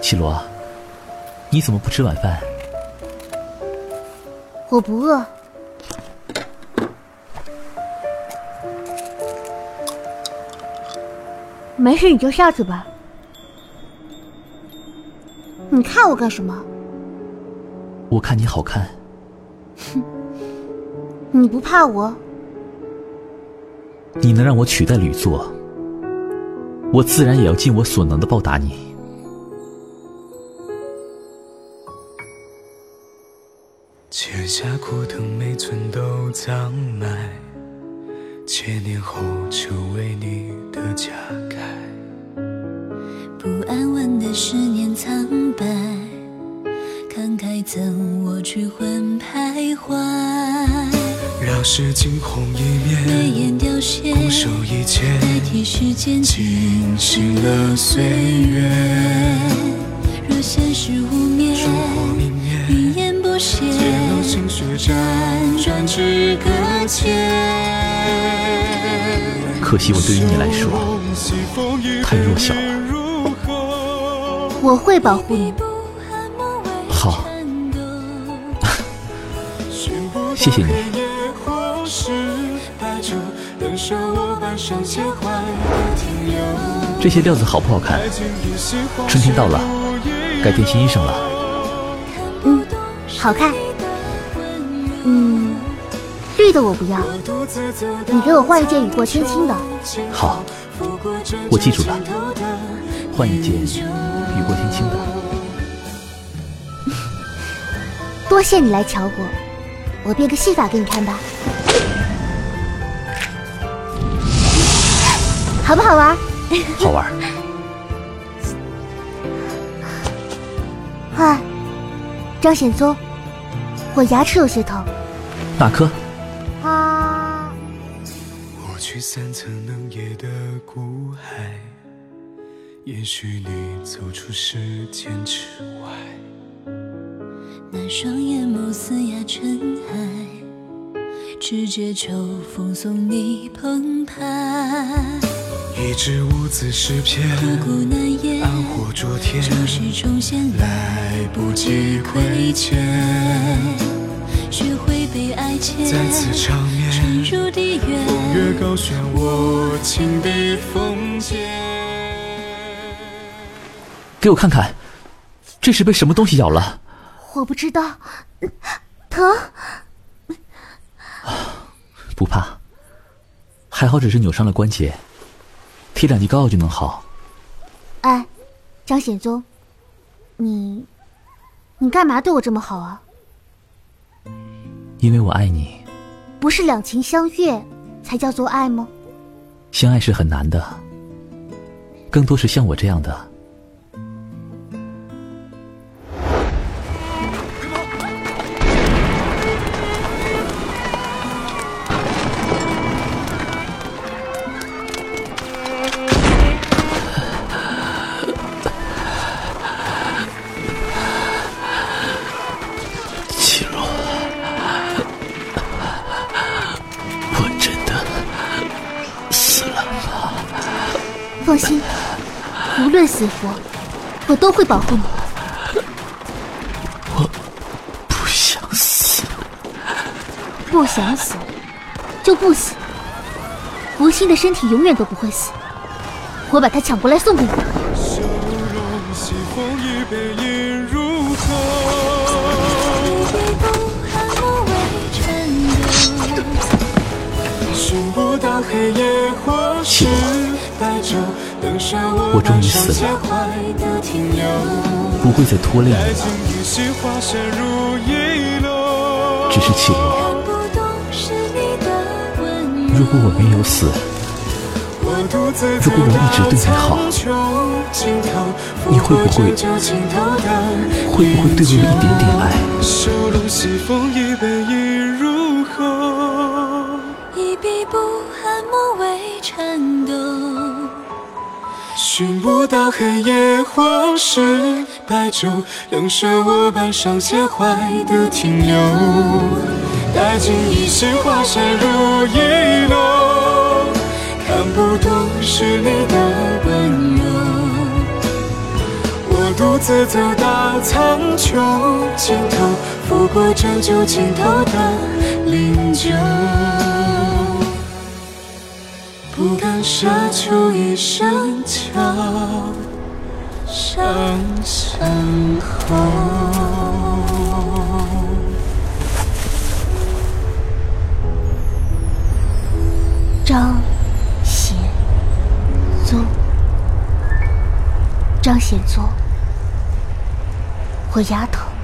绮罗，你怎么不吃晚饭？我不饿。没事，你就下去吧。你看我干什么？我看你好看。哼，你不怕我？你能让我取代吕作，我自然也要尽我所能的报答你。切下枯藤，每寸都葬埋，千年后就为你的家开。不安稳的十年苍白，慷慨赠我去魂徘徊。让世惊鸿一面，泪眼凋谢，拱手一切，代替时间静止了岁月。若现实无眠，烛火明灭，云烟不歇，揭露心血辗转只搁浅。可惜我对于你来说太弱小了。我会保护你。好，谢谢你。这些料子好不好看？春天到了，该变新衣裳了。嗯，好看。嗯，绿的我不要，你给我换一件雨过天青的。好，我记住了，换一件雨过天青的。多谢你来瞧我，我变个戏法给你看吧。好不好玩？好玩。嗨，张显宗，我牙齿有些疼。哪颗？啊。我去三层冷夜的孤海，也许你走出时间之外。那双眼眸嘶哑尘埃，只觉秋风送你澎湃。一支无字诗篇，刻骨难言，暗火灼天，旧事重现，来不及亏欠。学会被爱牵，再次长眠，沉入地狱，风月高悬，我情笔锋剑。给我看看，这是被什么东西咬了？我不知道，疼。不怕，还好只是扭伤了关节。贴两滴膏药就能好。哎，张显宗，你，你干嘛对我这么好啊？因为我爱你。不是两情相悦才叫做爱吗？相爱是很难的，更多是像我这样的。放心，无论死活，我都会保护你。我不想死，不想死就不死。无心的身体永远都不会死，我把它抢过来送给你。起吧。我终于死了，不会再拖累你了。只是绮罗，如果我没有死，如果我一直对你好，你会不会会不会对我有一点点爱？寻不到黑夜或是白昼，冷舍我半生携怀的停留。待尽一心，化身如一楼，看不懂是你的温柔。我独自走到苍穹尽头，拂过这酒尽头的灵柩，不敢奢求一生桥上相候。张显宗，张显宗，我丫头。